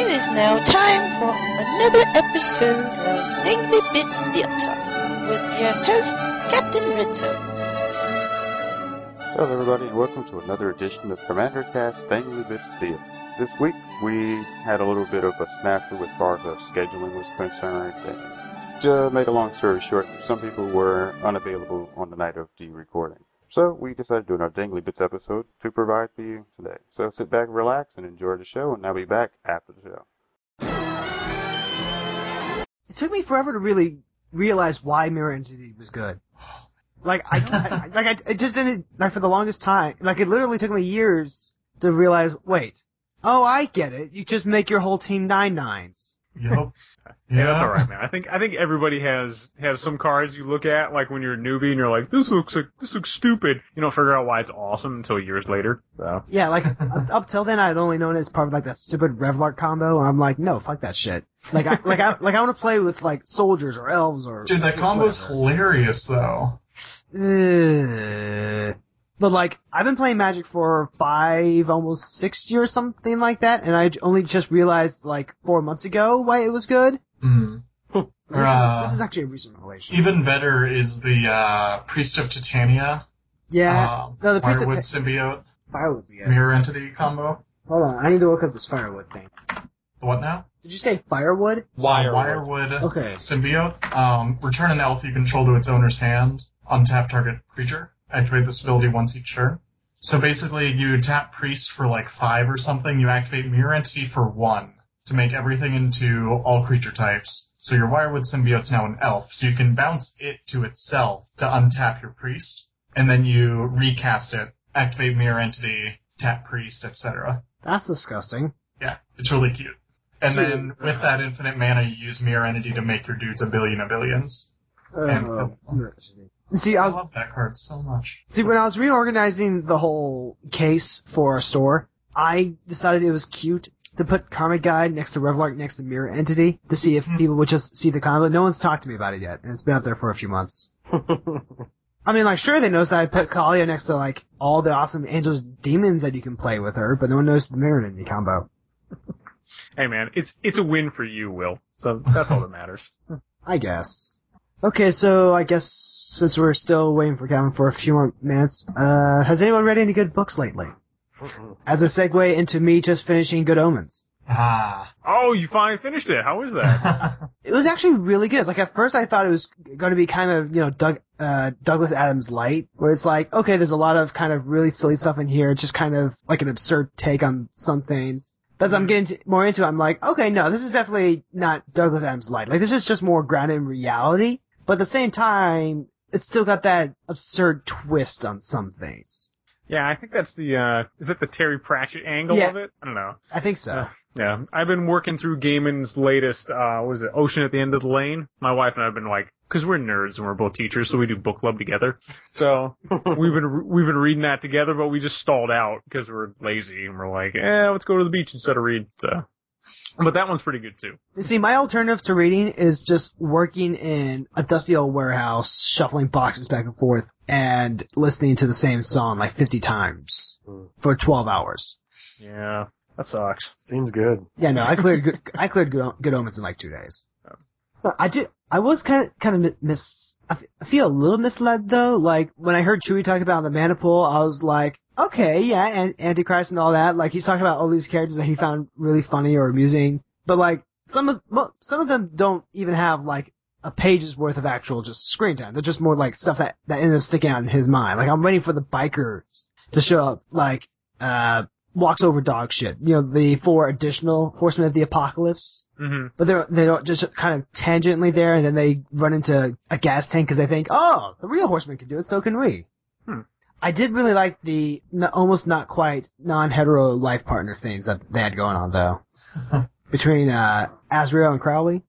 It is now time for another episode of Dangley Bits Theater with your host, Captain Rizzo. Hello, everybody, and welcome to another edition of Commander Cast Dangley Bits Theater. This week, we had a little bit of a snafu as far as our scheduling was concerned, and uh, to make a long story short, some people were unavailable on the night of the recording. So we decided to do our Dangley Bits episode to provide for you today. So sit back, relax, and enjoy the show, and I'll be back after the show. It took me forever to really realize why Mirror Entity was good. Like I, I like I, it just didn't like for the longest time. Like it literally took me years to realize. Wait, oh I get it. You just make your whole team nine nines. Yep. Yeah, that's all right, man. I think I think everybody has has some cards you look at like when you're a newbie and you're like, this looks like this looks stupid. You don't figure out why it's awesome until years later. So Yeah, like up, up till then I'd only known it as part of like that stupid Reveillark combo, and I'm like, no, fuck that shit. Like I like I like I want to play with like soldiers or elves or. Dude, that combo's whatever. hilarious though. Uh, but like, I've been playing Magic for five, almost six years, something like that, and I only just realized like four months ago why it was good. Mm. This, Or, uh, this is actually a recent revelation. Even better is the uh, Priest of Titania, yeah, um, no, the priest Firewood of Symbiote, firewood. Yeah. Mirror Entity combo. Hold on, I need to look up this firewood thing. The what now? Did you say firewood? Wirewood Okay. Symbiote. Um, return an elf you control to its owner's hand. Untap target creature. Activate this ability once each turn. So basically, you tap Priest for like five or something. You activate Mirror Entity for one to make everything into all creature types. So your Wirewood Symbiote's now an elf, so you can bounce it to itself to untap your Priest, and then you recast it, activate Mirror Entity, tap Priest, etc. That's disgusting. Yeah, it's really cute. And then with that infinite mana, you use Mirror Entity to make your dudes a billion of billions. Uh, see, I I love that card so much. See, when I was reorganizing the whole case for our store, I decided it was cute to put Karmic Guide next to Reveillark next to Mirror Entity to see if mm-hmm. people would just see the combo. No one's talked to me about it yet, and it's been up there for a few months. I mean, like, sure, they noticed that I put Kaalia next to, like, all the awesome angels, demons that you can play with her, but no one noticed the Mirror Entity combo. hey, man, it's it's a win for you, Will. So that's all that matters. I guess. Okay, so I guess since we're still waiting for Calvin for a few more minutes, uh, has anyone read any good books lately? As a segue into me just finishing Good Omens. Ah. Oh, you finally finished it. How was that? It was actually really good. Like at first I thought it was going to be kind of, you know, Doug, uh, Douglas Adams light, where it's like, okay, there's a lot of kind of really silly stuff in here, just kind of like an absurd take on some things. But as I'm getting to, more into it, I'm like, okay, no, this is definitely not Douglas Adams light. Like this is just more grounded in reality, but at the same time, it's still got that absurd twist on some things. yeah, I think that's the uh is it the Terry Pratchett angle Yeah. of it? I don't know. I think so. Yeah, I've been working through Gaiman's latest, uh, what is it, Ocean at the End of the Lane. My wife and I have been like, cause we're nerds and we're both teachers, so we do book club together. So, we've been, we've been reading that together, but we just stalled out because we're lazy and we're like, eh, let's go to the beach instead of read, so. But that one's pretty good too. You see, my alternative to reading is just working in a dusty old warehouse, shuffling boxes back and forth, and listening to the same song like 50 times hmm. for 12 hours. Yeah, that sucks. Seems good. Yeah, no, I cleared good, I cleared good, good omens in like two days. I do. I was kind of, kind of mis, I feel a little misled though. Like when I heard Chewie talk about the mana pool, I was like, okay, yeah, and Antichrist and all that. Like he's talking about all these characters that he found really funny or amusing, but like some of some of them don't even have like a page's worth of actual just screen time. They're just more like stuff that that ended up sticking out in his mind. Like I'm waiting for the bikers to show up, like uh walks over dog shit. You know, the four additional horsemen of the apocalypse. hmm But they're they don't just kind of tangentially there, and then they run into a gas tank because they think, oh, the real horseman can do it, so can we. Hmm. I did really like the n- almost not quite non-hetero life partner things that they had going on though, between uh Azrael and Crowley.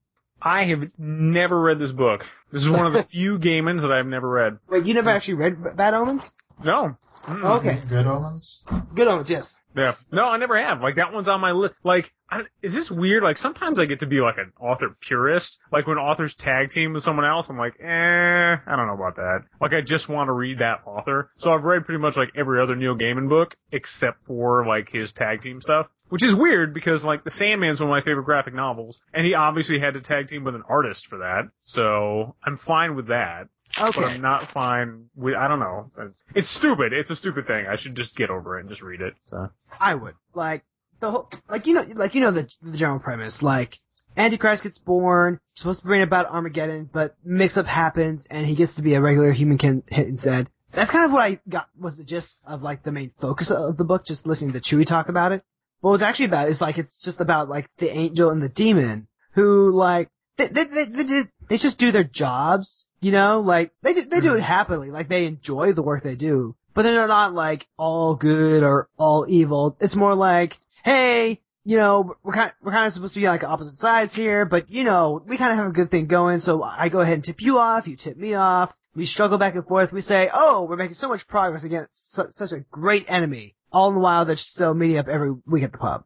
I have never read this book. This is one of the few Gaimans that I've never read. Wait, you never actually read Bad Omens? No. Mm-mm. Okay, Good omens. Good Omens, yes. Yeah. No, I never have. Like that one's on my list. Like, I, is this weird? Like sometimes I get to be like an author purist. Like when authors tag team with someone else, I'm like, eh, I don't know about that. Like I just want to read that author. So I've read pretty much like every other Neil Gaiman book except for like his tag team stuff. which is weird because like the Sandman's one of my favorite graphic novels, and he obviously had to tag team with an artist for that. So I'm fine with that. But Okay. I'm not fine with I don't know. It's, it's stupid. It's a stupid thing. I should just get over it and just read it. So I would like the whole like you know like you know the the general premise like Antichrist gets born, supposed to bring about Armageddon, but mix up happens and he gets to be a regular human can hit instead. That's kind of what I got was the gist of like the main focus of the book, just listening to Chewie talk about it. What it was actually about is like it's just about like the angel and the demon who like they they they, they, just- they just do their jobs, you know, like they do, they do it mm-hmm. happily, like they enjoy the work they do, but they're not like all good or all evil. It's more like, hey, you know, we're kind we're kind of supposed to be like opposite sides here, but you know, we kind of have a good thing going, so I go ahead and tip you off, you tip me off. We struggle back and forth. We say, oh, we're making so much progress against su- such a great enemy. All in the while, they're still meeting up every week at the pub,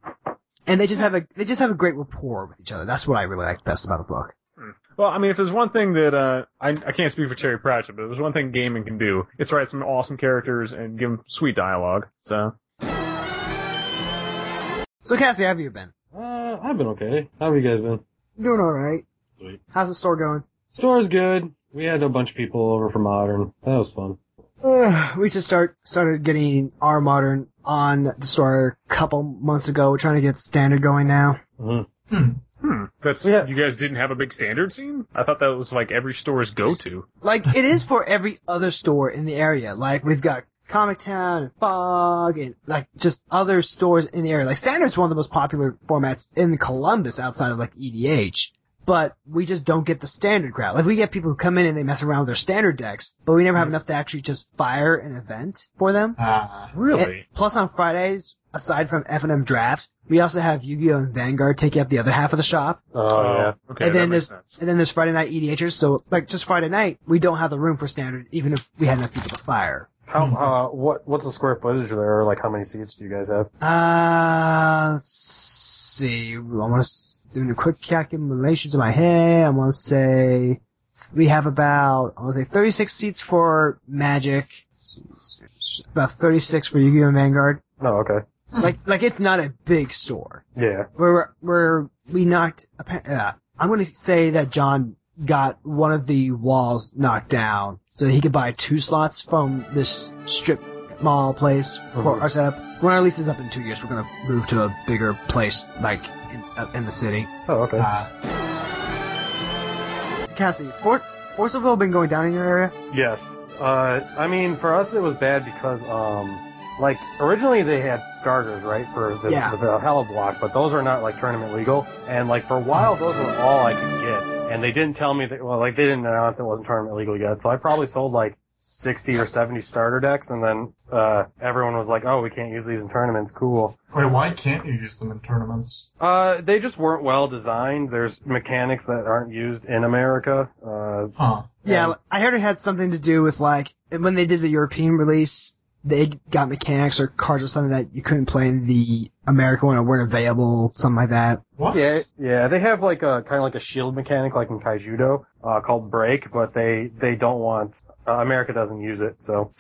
and they just have a they just have a great rapport with each other. That's what I really like best about the book. Well, I mean, if there's one thing that uh, I I can't speak for Terry Pratchett, but if there's one thing Gaiman can do, it's write some awesome characters and give them sweet dialogue. So So, Cassie, how have you been? Uh, I've been okay. How have you guys been? Doing all right. Sweet. How's the store going? Store's good. We had a bunch of people over from Modern. That was fun. Uh, we just start started getting our modern on the store a couple months ago. We're trying to get standard going now. hmm hmm, that's Yeah. you guys didn't have a big standard scene. I thought that was like every store's go-to. Like it is for every other store in the area. Like we've got Comic Town and Fog and like just other stores in the area. Like standard's one of the most popular formats in Columbus outside of like EDH. But we just don't get the standard crowd. Like we get people who come in and they mess around with their standard decks, but we never have enough to actually just fire an event for them. Ah, Really? And plus on Fridays, aside from FNM Draft, we also have Yu-Gi-Oh! and Vanguard taking up the other half of the shop. Oh, yeah. Okay, and that then makes there's sense. and then there's Friday night EDHers. So like just Friday night, we don't have the room for standard, even if we had enough people to fire. How, uh, what, what's the square footage there? Like how many seats do you guys have? Uh, let's see. I want to do a quick calculations in my head. I want to say we have about I want to say 36 seats for Magic, about 36 for Yu-Gi-Oh! Vanguard. Oh, okay. Like like it's not a big store. Yeah. We're we're we knocked. Uh, I'm going to say that John got one of the walls knocked down so that he could buy two slots from this strip mall place for Mhm. our setup. When our lease is up in two years, we're going to move to a bigger place like in, uh, in the city. Oh, okay. ah. Cassidy, Fort Force of Will been going down in your area? Yes. Uh, I mean, for us it was bad because, um, like, originally they had starters, right, for the, Yeah. the Valhalla block, but those are not, like, tournament legal. And, like, for a while, those were all I could get. And they didn't tell me that, well, like, they didn't announce it wasn't tournament legal yet. So I probably sold, like, 60 or 70 starter decks, and then, uh, everyone was like, oh, we can't use these in tournaments, cool. Wait, why can't you use them in tournaments? Uh, they just weren't well designed. There's mechanics that aren't used in America. Uh, Huh. Yeah, I heard it had something to do with like when they did the European release, they got mechanics or cards or something that you couldn't play in the American one or weren't available, something like that. What? Yeah, yeah, they have like a kind of like a shield mechanic, like in Kaijudo, uh, called Break, but they they don't want uh, America doesn't use it, so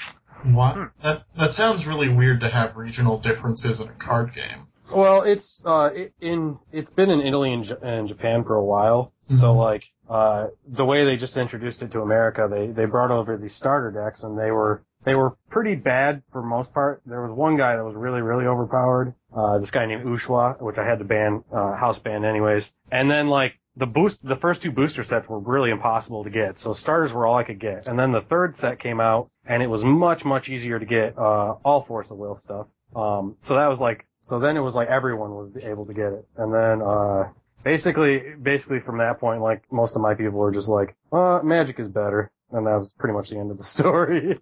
What? That that sounds really weird to have regional differences in a card game. well, it's uh it, in it's been in Italy and, J- and Japan for a while, so Mhm. like uh the way they just introduced it to America, they they brought over these starter decks and they were they were pretty bad for most part. There was one guy that was really really overpowered, uh this guy named Ushwa, which I had to ban uh house ban anyways, and then like the boost, the first two booster sets were really impossible to get. So starters were all I could get. And then the third set came out and it was much, much easier to get, uh, all Force of Will stuff. Um, so that was like, so then it was like everyone was able to get it. And then, uh, basically, basically from that point, like most of my people were just like, uh, Magic is better. And that was pretty much the end of the story.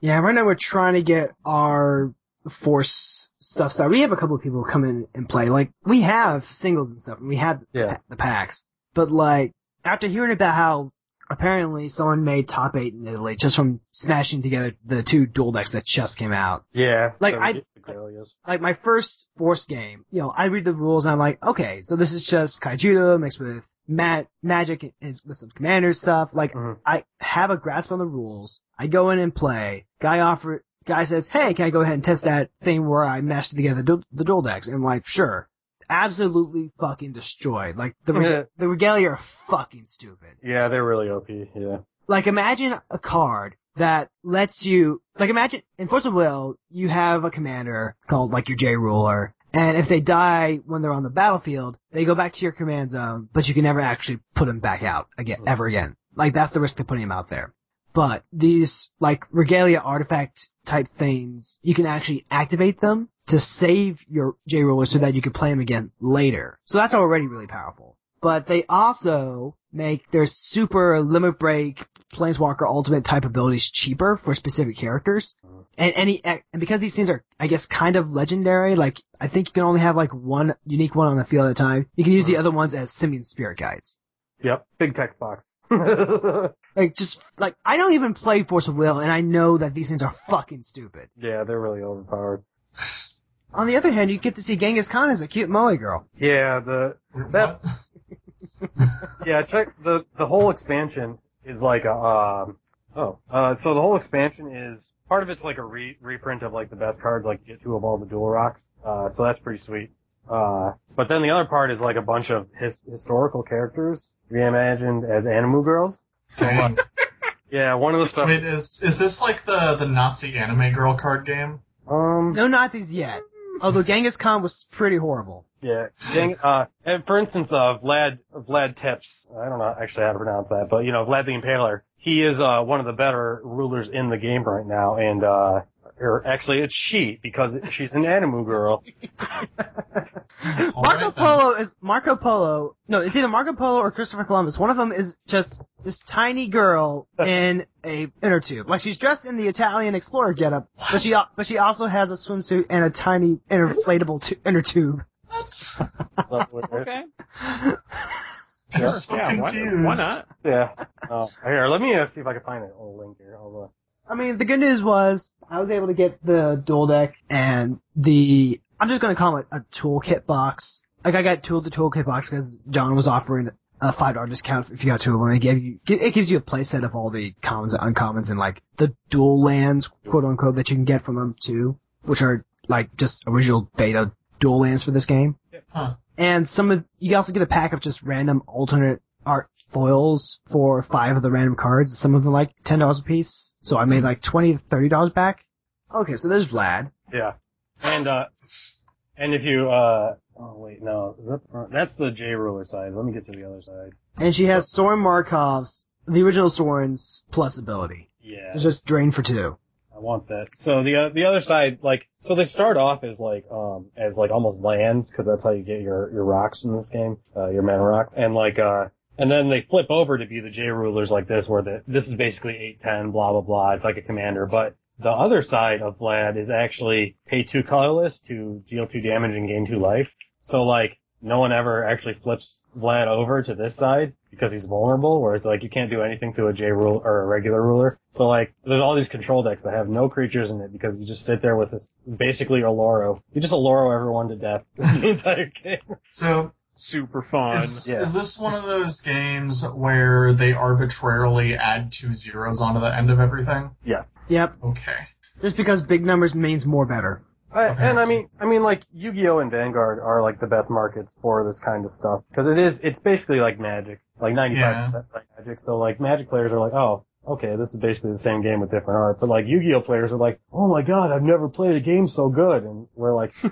Yeah, right now we're trying to get our force stuff started. We have a couple of people come in and play. Like we have singles and stuff, and we have Yeah. the packs. But like after hearing about how apparently someone made top eight in Italy just from smashing together the two dual decks that just came out. yeah. Like, so I- Like my first force game, you know, I read the rules and I'm like, okay, so this is just Kaijudo mixed with ma- magic and with some commander stuff. Like Mhm. I have a grasp on the rules. I go in and play. Guy offer guy says, "Hey, can I go ahead and test that thing where I mashed together the, the dual decks?" And I'm like, "Sure." Absolutely fucking destroyed. Like the reg- the regalia are fucking stupid. Yeah, they're really OP. Yeah. Like imagine a card that lets you like imagine in Force of Will you have a commander called like your J ruler and if they die when they're on the battlefield they go back to your command zone but you can never actually put them back out again mm. ever again like that's the risk of putting them out there but these like regalia artifact type things you can actually activate them to save your J ruler so that you can play them again later so that's already really powerful but they also make their super limit break planeswalker ultimate type abilities cheaper for specific characters. And any and because these things are I guess kind of legendary, like I think you can only have like one unique one on the field at a time. You can use the other ones as simian spirit guides. Yep. Big tech box. Like just like I don't even play Force of Will and I know that these things are fucking stupid. yeah, they're really overpowered. On the other hand, you get to see Genghis Khan as a cute moe girl. Yeah, the that yeah, check the the whole expansion is like a um oh uh so the whole expansion is part of it's like a re- reprint of like the best cards like get two of all the dual rocks uh so that's pretty sweet uh but then the other part is like a bunch of his- historical characters reimagined as animu girls Dang. yeah one of the stuff Wait, is is this like the the Nazi anime girl card game? um No Nazis yet. Although Genghis Khan was pretty horrible. Yeah, Gang, uh, and for instance, uh, Vlad, Vlad Tepes, I don't know actually how to pronounce that, but you know, Vlad the Impaler, he is, uh, one of the better rulers in the game right now, and, uh, or actually it's she, because she's an Animu girl. Marco right. Polo is Marco Polo. No, it's either Marco Polo or Christopher Columbus. One of them is just this tiny girl in a inner tube. Like she's dressed in the Italian explorer getup, but she but she also has a swimsuit and a tiny inflatable tu- inner tube. Okay. Sure. so Yeah, why, why not? Yeah. Uh, here, let me uh, see if I can find a little link here. I'll, uh, I mean, the good news was I was able to get the dual deck and the I'm just gonna call it a toolkit box. Like I got two of the toolkit box because John was offering a five dollar discount if you got two of them. It gave you it gives you a playset of all the commons and uncommons and like the dual lands quote unquote that you can get from them too, which are like just original beta dual lands for this game. Huh. And some of you also get a pack of just random alternate art foils for five of the random cards. Some of them like ten dollars a piece. So I made like twenty to thirty dollars back. Okay, so there's Vlad. yeah. And, uh, and if you, uh, oh wait, no, that that's the J ruler side. Let me get to the other side. And she has Sorin Markov's the original Sorin's plus ability. Yeah. It's just drain for two. I want that. So the uh, the other side, like, so they start off as like um as like almost lands because that's how you get your your rocks in this game, uh, your mana rocks, and like uh and then they flip over to be the J rulers like this, where the this is basically eight ten, blah blah blah. It's like a commander, but the other side of Vlad is actually pay two colorless to deal two damage and gain two life. So like no one ever actually flips Vlad over to this side because he's vulnerable, whereas like you can't do anything to a J rule or a regular ruler. So like there's all these control decks that have no creatures in it because you just sit there with this basically Oloro. You just Oloro everyone to death the entire game. So Super fun. is, yeah. is this one of those games where they arbitrarily add two zeros onto the end of everything? Yes. Yep. Okay. Just because big numbers means more better. Uh, I, Okay. and I mean, I mean, like Yu-Gi-Oh and Vanguard are like the best markets for this kind of stuff because it is, it's basically like Magic, like 95% like Magic. So like Magic players are like, oh, okay, this is basically the same game with different art. But like Yu-Gi-Oh players are like, oh my god, I've never played a game so good, and we're like,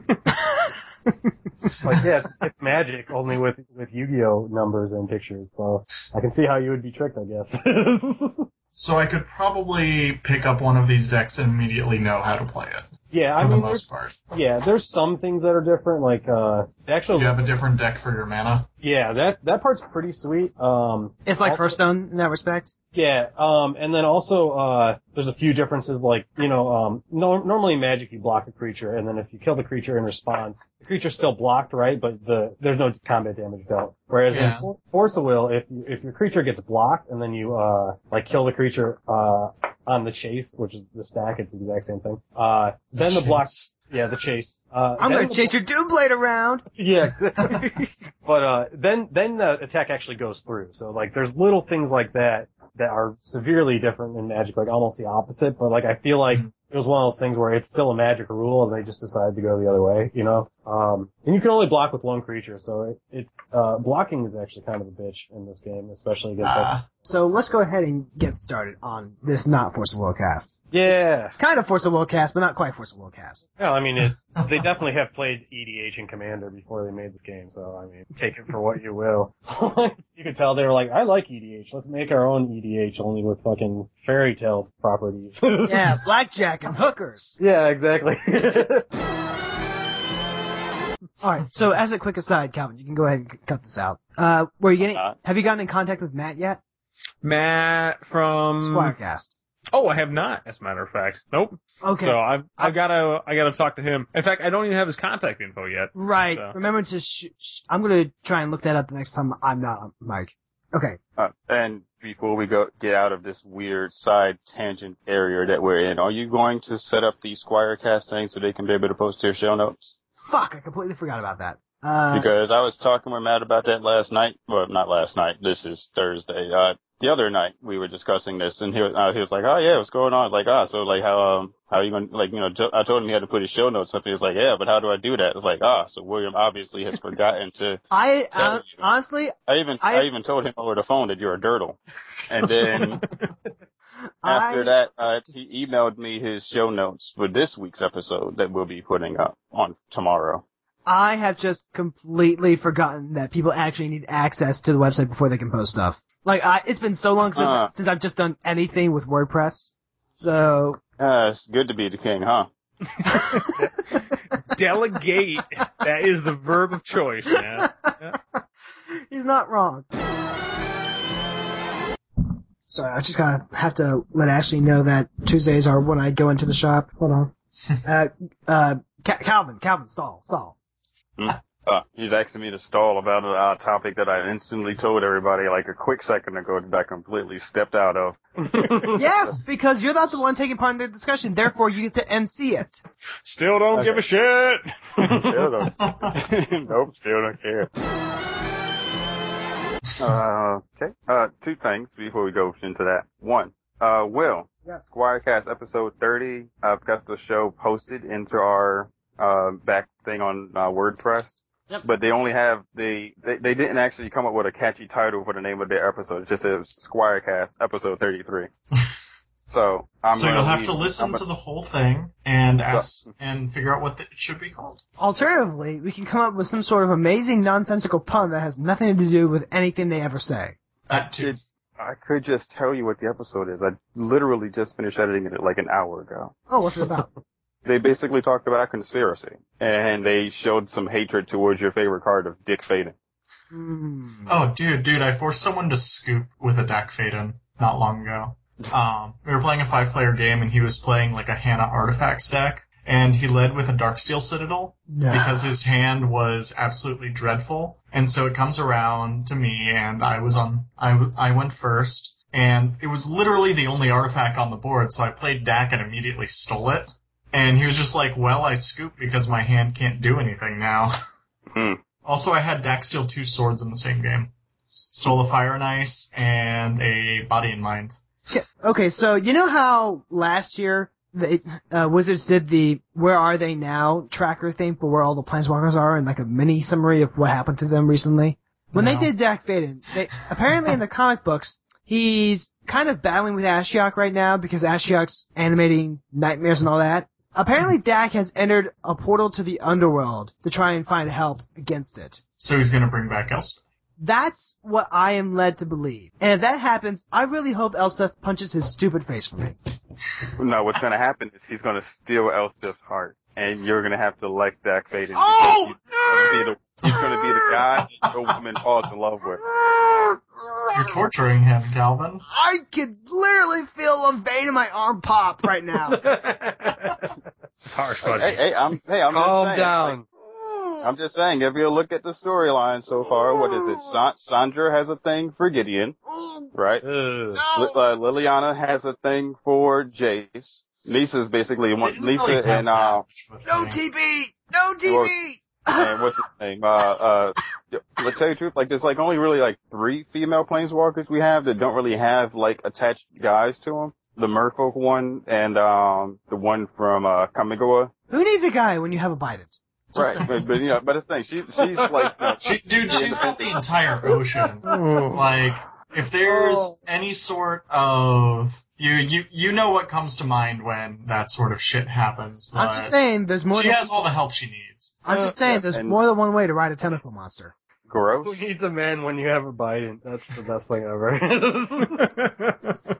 like yeah, it's, it's Magic only with with Yu-Gi-Oh numbers and pictures. So I can see how you would be tricked, I guess. So I could probably pick up one of these decks and immediately know how to play it yeah, for I the mean, most part. yeah, there's some things that are different. Like uh, the actual You have a different deck for your mana. Yeah, that that part's pretty sweet. Um, It's like Also- Hearthstone in that respect. yeah, um, and then also uh, there's a few differences. Like you know, um, no, normally in Magic you block a creature, and then if you kill the creature in response, the creature's still blocked, right? But the there's no combat damage dealt. Whereas Yeah. in For- Force of Will, if if your creature gets blocked and then you uh like kill the creature uh on the chase, which is the stack, it's the exact same thing. Uh, then the block, yeah, the chase. Uh, I'm gonna the chase your Doom Blade around. yeah, but uh, then then the attack actually goes through. So like, there's little things like that that are severely different in Magic, like almost the opposite. But like, I feel like it was one of those things where it's still a magic rule and they just decided to go the other way, you know? Um, and you can only block with one creature, so it, it uh, blocking is actually kind of a bitch in this game, especially against Ah, So let's go ahead and get started on this not Force of Will cast. Yeah. Kind of Force of Will cast, but not quite Force of Will cast. Well, I mean, they definitely have played EDH and Commander before they made the game, so I mean, take it for what you will. you could tell they were like, I like EDH. Let's make our own EDH only with fucking fairy tale properties. Yeah, blackjack and hookers. yeah, exactly. All right. So as a quick aside, Calvin, you can go ahead and cut this out. Uh, were you getting? not. Have you gotten in contact with Matt yet? Matt from Squirecast. Oh, I have not. As a matter of fact, nope. Okay. So I've I've gotta I gotta talk to him. In fact, I don't even have his contact info yet. right. so. Remember to. Sh- sh- I'm gonna try and look that up the next time I'm not on mic. Okay. Uh, and before we go get out of this weird side tangent area that we're in, are you going to set up the Squire casting so they can be able to post their show notes? Fuck! I completely forgot about that. Uh, Because I was talking with Matt about that last night. Well, not last night. This is Thursday. Uh, the other night we were discussing this, and he was, uh, he was like, "Oh yeah, what's going on?" Like, ah, so like how um how are you going to like you know I told him he had to put his show notes up. He was like, "Yeah, but how do I do that?" It's like, ah, so William obviously has forgotten to. I uh, honestly, I even I- I, even told him over the phone that you're a dirtle, and then after I, that uh, he emailed me his show notes for this week's episode that we'll be putting up on tomorrow. I have just completely forgotten that people actually need access to the website before they can post stuff. Like, I, it's been so long since, Uh. since I've just done anything with WordPress. So, Uh, it's good to be the king, huh? Delegate. that is the verb of choice, man. he's not wrong. Sorry, I just gotta have to let Ashley know that Tuesdays are when I go into the shop. Hold on. uh, uh, Ca- Calvin, Calvin, stall, stall. Uh, he's asking me to stall about a uh, topic that I instantly told everybody like a quick second ago that I completely stepped out of. yes, because you're not the one taking part in the discussion, therefore you get to MC it. Still don't give a shit. Still don't- nope, still don't care. Uh, okay. Uh, two things before we go into that. One, uh, Will, Yes. Squirecast episode 30, I've got the show posted into our, uh, back thing on, uh, WordPress. Yep. But they only have the, they, they didn't actually come up with a catchy title for the name of their episode. It just says Squirecast episode 33. so, I'm so you'll have leave- to listen I'm to the whole thing and ask and figure out what the, it should be called. Alternatively, we can come up with some sort of amazing nonsensical pun that has nothing to do with anything they ever say. That too. It- I could just tell you what the episode is. I literally just finished editing it like an hour ago. Oh, what's it about? They basically talked about conspiracy, and they showed some hatred towards your favorite card of Dick Fayden. Hmm. Oh, dude, dude, I forced someone to scoop with a Dack Fayden not long ago. Um, we were playing a five-player game, and he was playing like a Hanna Artifacts deck, and he led with a Darksteel Citadel No. because his hand was absolutely dreadful. And so it comes around to me, and I was on, I, w- I went first, and it was literally the only artifact on the board, so I played Dack and immediately stole it. And he was just like, well, I scooped because my hand can't do anything now. Hmm. Also, I had Dack steal two swords in the same game. Stole a Fire and Ice and a Body and Mind. Okay, Okay, so you know how last year the uh, Wizards did the "Where Are They Now" tracker thing for where all the Planeswalkers are, and like a mini summary of what happened to them recently. When No. they did Dack Fayden, they apparently in the comic books he's kind of battling with Ashiok right now because Ashiok's animating nightmares and all that. Apparently, Dack has entered a portal to the underworld to try and find help against it. So he's gonna bring back Elspeth. That's what I am led to believe. And if that happens, I really hope Elspeth punches his stupid face for me. No, what's gonna happen is he's gonna steal Elspeth's heart, and you're gonna have to like Dick Fayden. Oh, because he's gonna be the, he's gonna be the guy that your woman falls in love with. You're torturing him, Calvin. I could literally feel a vein in my arm pop right now. It's harsh, Hey, buddy. hey, hey, I'm, hey, I'm Calm just saying, down. like, I'm just saying, if you look at the storyline so far, what is it? Sa- Chandra has a thing for Gideon, right? Ugh. Li- uh, Liliana has a thing for Jace. Lisa's basically They one. didn't Lisa really and uh, that much no me. TV! No TV! and what's his name? Uh, uh, let's tell you the truth. Like, there's like only really like three female planeswalkers we have that don't really have like attached guys to them. the Merfolk one and um the one from uh Kamigawa. Who needs a guy when you have a Biden? Right, but, but you know, but the thing, she she's like, uh, She, dude, she's got the entire ocean. Like, if there's Oh. any sort of you, you, you know what comes to mind when that sort of shit happens. But I'm just saying, there's more. she Than, has all the help she needs. I'm just saying, there's And- more than one way to ride a tentacle monster. gross. Who needs a man when you have a Biden? That's the best thing ever.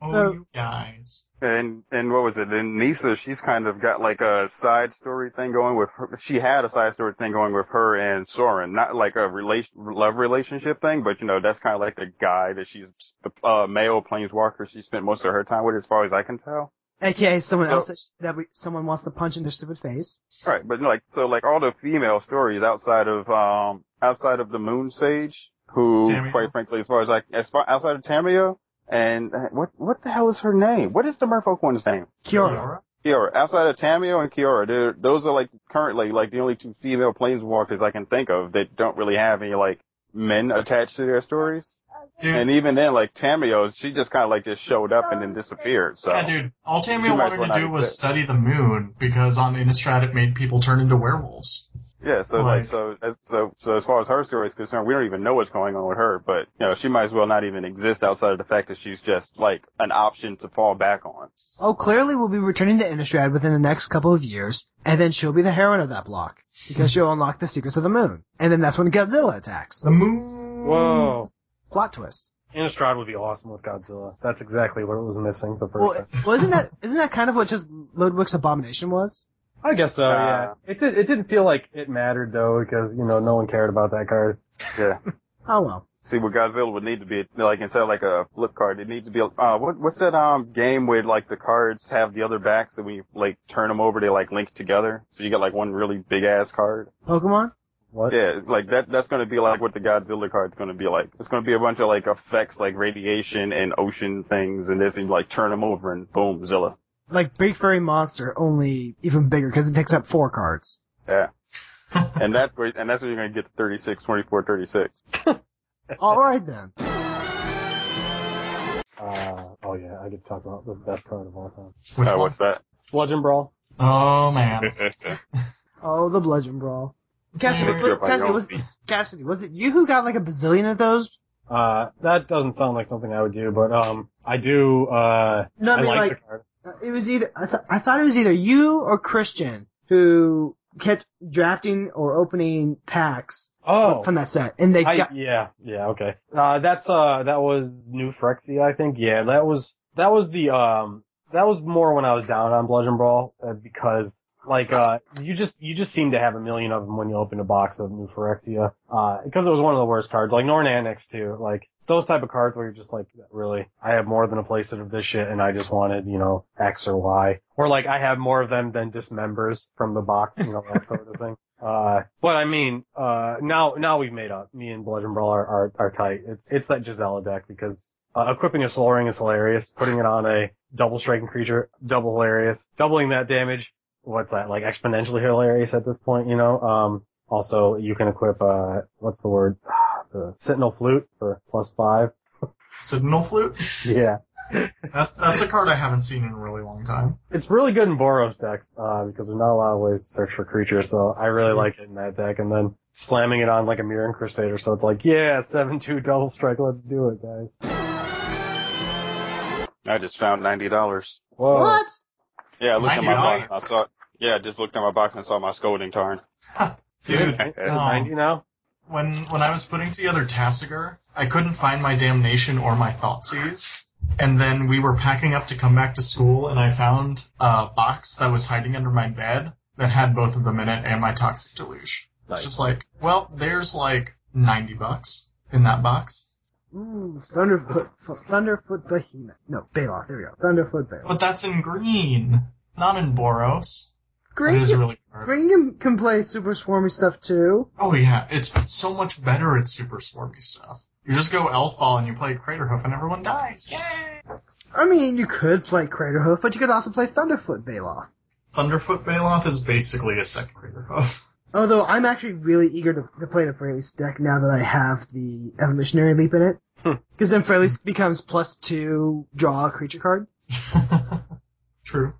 Oh, So- you guys. And and what was it? And Nissa, she's kind of got like a side story thing going with her. She had a side story thing going with her and Sorin, not like a relation love relationship thing, but you know that's kind of like the guy that she's the uh, male planeswalker she spent most of her time with, as far as I can tell. AKA someone So- else that, that we, someone wants to punch in their stupid face. Right, but like so, like all the female stories outside of um outside of the Moon Sage, who Tamiyo. quite frankly, as far as like as far outside of Tamiyo, and uh, what what the hell is her name? What is the Merfolk one's name? Kiora. Kiora. Outside of Tamiyo and Kiora, those are like currently like the only two female planeswalkers I can think of that don't really have any like men attached to their stories. Dude, And even then, like Tamiyo, she just kind of like just showed up and then disappeared. So yeah, dude. All Tamiyo wanted well to do was exist. study the moon because on Innistrad it made people turn into werewolves. Yeah, so Like- like, so so so as far as her story is concerned, we don't even know what's going on with her. But you know, she might as well not even exist outside of the fact that she's just like an option to fall back on. Oh, clearly we'll be returning to Innistrad within the next couple of years, and then she'll be the heroine of that block. Because she'll unlock the secrets of the moon. And then that's when Godzilla attacks. The moon. Whoa. Plot twist. Innistrad would be awesome with Godzilla. That's exactly what it was missing the first Well, time. well, isn't that, isn't that kind of what just Ludevic's Abomination was? I guess so, Uh, yeah. It, did, it didn't feel like it mattered though, because, you know, no one cared about that card. Yeah. Oh well. See, what Godzilla would need to be like instead of like a flip card, it needs to be uh what what's that um game where like the cards have the other backs and we like turn them over they like link together, so you get like one really big ass card. Pokemon? What? Yeah, like that. That's going to be like what the Godzilla card's going to be like. It's going to be a bunch of like effects, like radiation and ocean things, and this, and you like turn them over, and boom, Zilla. Like Big Furry Monster, only even bigger because it takes up four cards. Yeah, and that's where, and that's where you're going to get the 36, 24, 36. Alright then. Uh, oh yeah, I could talk about the best card of all time. Which uh, one? what's that? Bludgeon Brawl. Oh man. Oh, the Bludgeon Brawl. Cassidy, Yeah. was, Cassidy, was, Cassidy, was it you who got like a bazillion of those? Uh, that doesn't sound like something I would do, but, um, I do, uh, No, I I mean like, like, the card. It was either I, th- I thought it was either you or Christian who kept drafting or opening packs Oh. from that set, and they I, got yeah, yeah, okay. Uh, that's, uh, that was New Phyrexia, I think. Yeah, that was, that was the, um, that was more when I was down on Bludgeon Brawl, uh, because, like, uh, you just, you just seem to have a million of them when you open a box of New Phyrexia, uh, because it was one of the worst cards, like Norn Annex too, like, those type of cards where you're just like, really, I have more than a playset of this shit and I just wanted, you know, X or Y. Or like, I have more of them than dismembers from the box, you know, that sort of thing. Uh, but I mean, uh, now, now we've made up. Me and Bludgeon Brawl are, are, are tight. It's, it's that Gisela deck because, uh, equipping a Sol Ring is hilarious. Putting it on a double striking creature, double hilarious. Doubling that damage, what's that, like exponentially hilarious at this point, you know? Um, also, you can equip, uh, what's the word? The Sentinel Flute for plus five. Signal flute. Yeah. That, that's a card I haven't seen in a really long time. It's really good in Boros decks, uh, because there's not a lot of ways to search for creatures, so I really like it in that deck, and then slamming it on like a Mirran Crusader, so it's like, yeah, 7-2 double strike, let's do it, guys. I just found ninety dollars. Whoa. what? Yeah, I looked at my $90? box. I saw. Yeah, I just looked at my box and saw my Scalding Tarn. Dude, Is it no. 90 now? When when I was putting together Tasigur, I couldn't find my damnation or my Thoughtseize. And then we were packing up to come back to school, and I found a box that was hiding under my bed that had both of them in it and my Toxic Deluge. Nice. It's just like, well, there's like 90 bucks in that box. Ooh, Thunderfoot, F- Thunderfoot Behemoth. No, Baloth. There we go. Thunderfoot Baloth. But that's in green, not in Boros. That Green, is really good. Green can, can play super swarmy stuff too. Oh yeah, it's so much better at Super Swarmy stuff. You just go Elf Ball and you play Craterhoof and everyone dies. Yay! I mean, you could play Craterhoof, but you could also play Thunderfoot Baloth. Thunderfoot Baloth is basically a second Craterhoof. Although I'm actually really eager to, to play the Freyalise deck now that I have the Evolutionary Leap in it. Hmm. Because then Freyalise becomes plus two draw a creature card. True.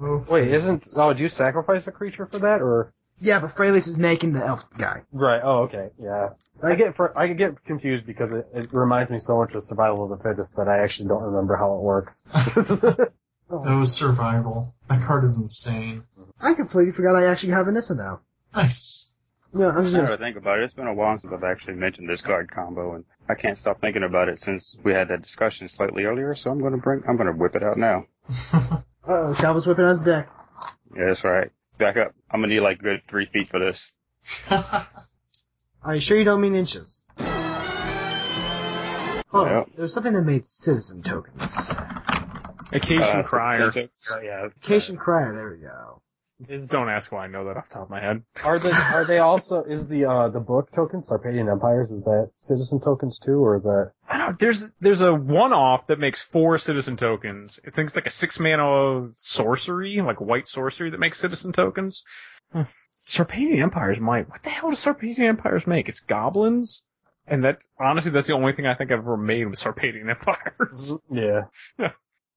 Oh, Wait, isn't oh? Do you sacrifice a creature for that, or Yeah, but Freyalise is making the elf guy. right? Oh, okay, yeah. I get fr- I get confused because it, it reminds me so much of Survival of the Fittest that I actually don't remember how it works. that was survival. That card is insane. I completely forgot I actually have Anissa now. Nice. No, I'm just Now I gonna. think about it, it's been a while since I've actually mentioned this card combo, and I can't stop thinking about it since we had that discussion slightly earlier. So I'm gonna bring, I'm gonna whip it out now. Uh oh, Calvin's whipping out his deck. Yeah, that's right. Back up. I'm gonna need like a good three feet for this. Are you sure you don't mean inches? Oh, Yeah. there's something that made citizen tokens. Occasion Uh, crier. Oh, yeah. Vacation Crier, there we go. Don't ask why I know that off the top of my head. Are they are they also is the uh the book tokens Sarpadian Empires is that citizen tokens too or is that I don't. There's there's a one off that makes four citizen tokens. I think it's like a six mana sorcery, like white sorcery that makes citizen tokens. Hmm. Sarpadian Empires might. What the hell does Sarpadian Empires make? It's goblins, and that honestly that's the only thing I think I've ever made with Sarpadian Empires. yeah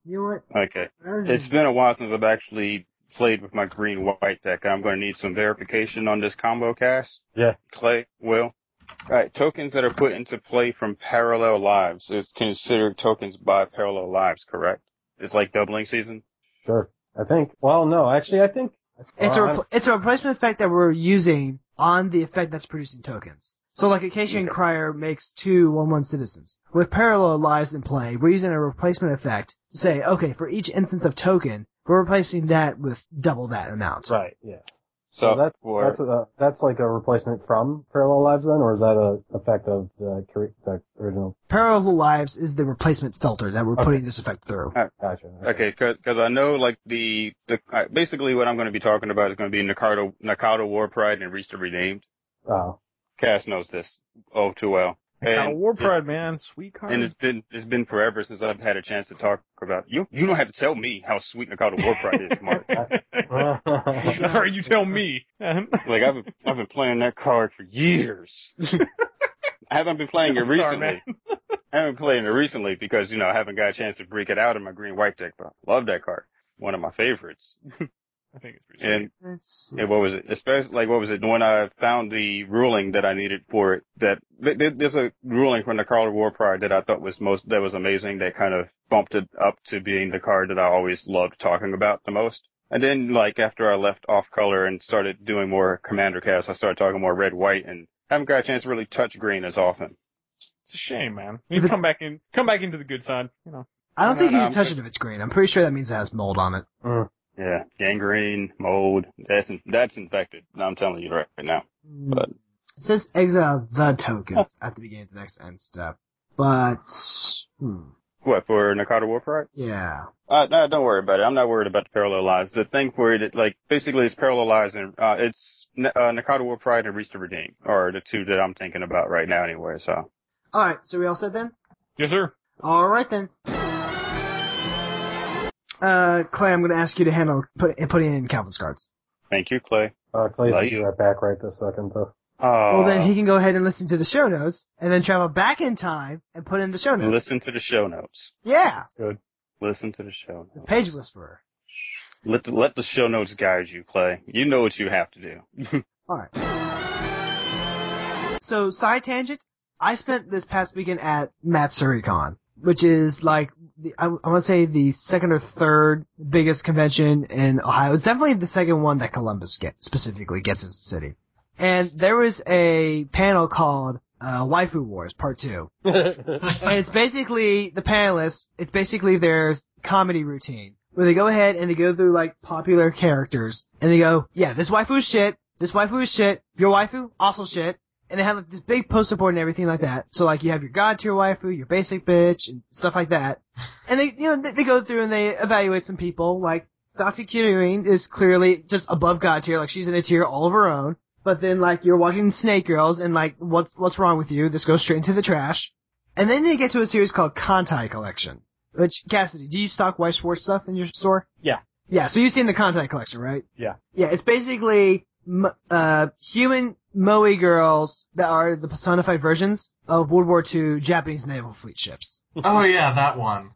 You know what? Okay. It's been a while since I've actually played with my green white deck. I'm going to need some verification on this combo cast. Yeah. Clay, Will. Alright, tokens that are put into play from parallel lives is considered tokens by parallel lives, correct? It's like doubling season? sure I think well no actually I think It's a uh, repl- it's a replacement effect that we're using on the effect that's producing tokens. So like Acacia and Crier makes two one one citizens. With parallel lives in play, we're using a replacement effect to say, okay, for each instance of token, we're replacing that with double that amount. right yeah So, so that's for, that's a, that's like a replacement from parallel lives then or is that a effect of the, the original Parallel lives is the replacement filter that we're Okay. putting this effect through. gotcha okay, because I know like the, the uh, basically what I'm going to be talking about is going to be Nacatl, Nacatl War Pride and Reach the Redeemed. oh Cass knows this oh too well. Kind of And War Pride, man. Sweet card. And it's been it's been forever since I've had a chance to talk about you. You don't have to tell me how sweet Nacatl War Pride is, Mark. That's right. You tell me. like I've been, I've been playing that card for years. I haven't been playing it I'm sorry, recently. I haven't been playing it recently because you know I haven't got a chance to break it out in my green white deck. But I love that card. One of my favorites. I think it's pretty And Let's and what was it? Especially like what was it when I found the ruling that I needed for it? That th- th- there's a ruling from the Carl War Pride that I thought was most that was amazing. That kind of bumped it up to being the card that I always loved talking about the most. And then like after I left off color and started doing more commander casts, I started talking more red white and haven't got a chance to really touch green as often. It's a shame, man. You come back in, come back into the good side. You know. I don't No, think no, you I'm should touch good. it if it's green. I'm pretty sure that means it has mold on it. Mm. Yeah, gangrene, mold, that's in, that's infected. I'm telling you right, right now. But It says exile the tokens at the beginning of the next end step. But, hmm, what for Nacatl War Pride? yeah. Uh, no, don't worry about it. I'm not worried about the parallel lives. The thing for it, like, basically it's parallel lives and, uh, it's, N- uh, Nacatl War Pride and Reach to Redeem, are the two that I'm thinking about right now anyway, so. Alright, so we all set then? Yes, sir. Alright then. Uh, Clay, I'm gonna ask you to handle put, putting in Calvin's cards. Thank you, Clay. Uh, Clay's Like- be right back right this second though. Uh, well, then he can go ahead and listen to the show notes, and then travel back in time and put in the show notes. listen to the show notes. Yeah, That's good. Listen to the show notes. the page whisperer. Let the, let the show notes guide you, Clay. You know what you have to do. Alright. So, side tangent, I spent this past weekend at Matsuricon, which is like, the, I, I want to say the second or third biggest convention in Ohio. It's definitely the second one that Columbus get, specifically gets as a city. And there was a panel called uh, Waifu Wars Part 2. and it's basically the panelists. It's basically their comedy routine where they go ahead and they go through like popular characters and they go, yeah, this waifu is shit. This waifu is shit. Your waifu also shit. And they have like, this big poster board and everything like that. So like you have your god tier waifu, your basic bitch, and stuff like that. And they, you know, they, they go through and they evaluate some people. Like Satsuki Kiryuin is clearly just above god tier. Like she's in a tier all of her own. But then like you're watching Snake Girls and like what's what's wrong with you? This goes straight into the trash. And then they get to a series called Kantai Collection. Which Cassidy, do you stock Weiss Schwarz stuff in your store? Yeah. Yeah, so you've seen the Kantai Collection, right? Yeah. Yeah, it's basically m- uh human Moe girls that are the personified versions of World War II Japanese naval fleet ships. Oh yeah, that one.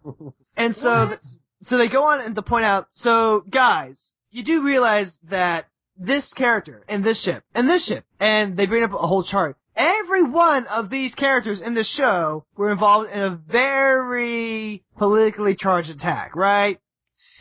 And so, th- so they go on and to point out, so guys, you do realize that this character and this ship and this ship, and they bring up a whole chart. Every one of these characters in the show were involved in a very politically charged attack, right?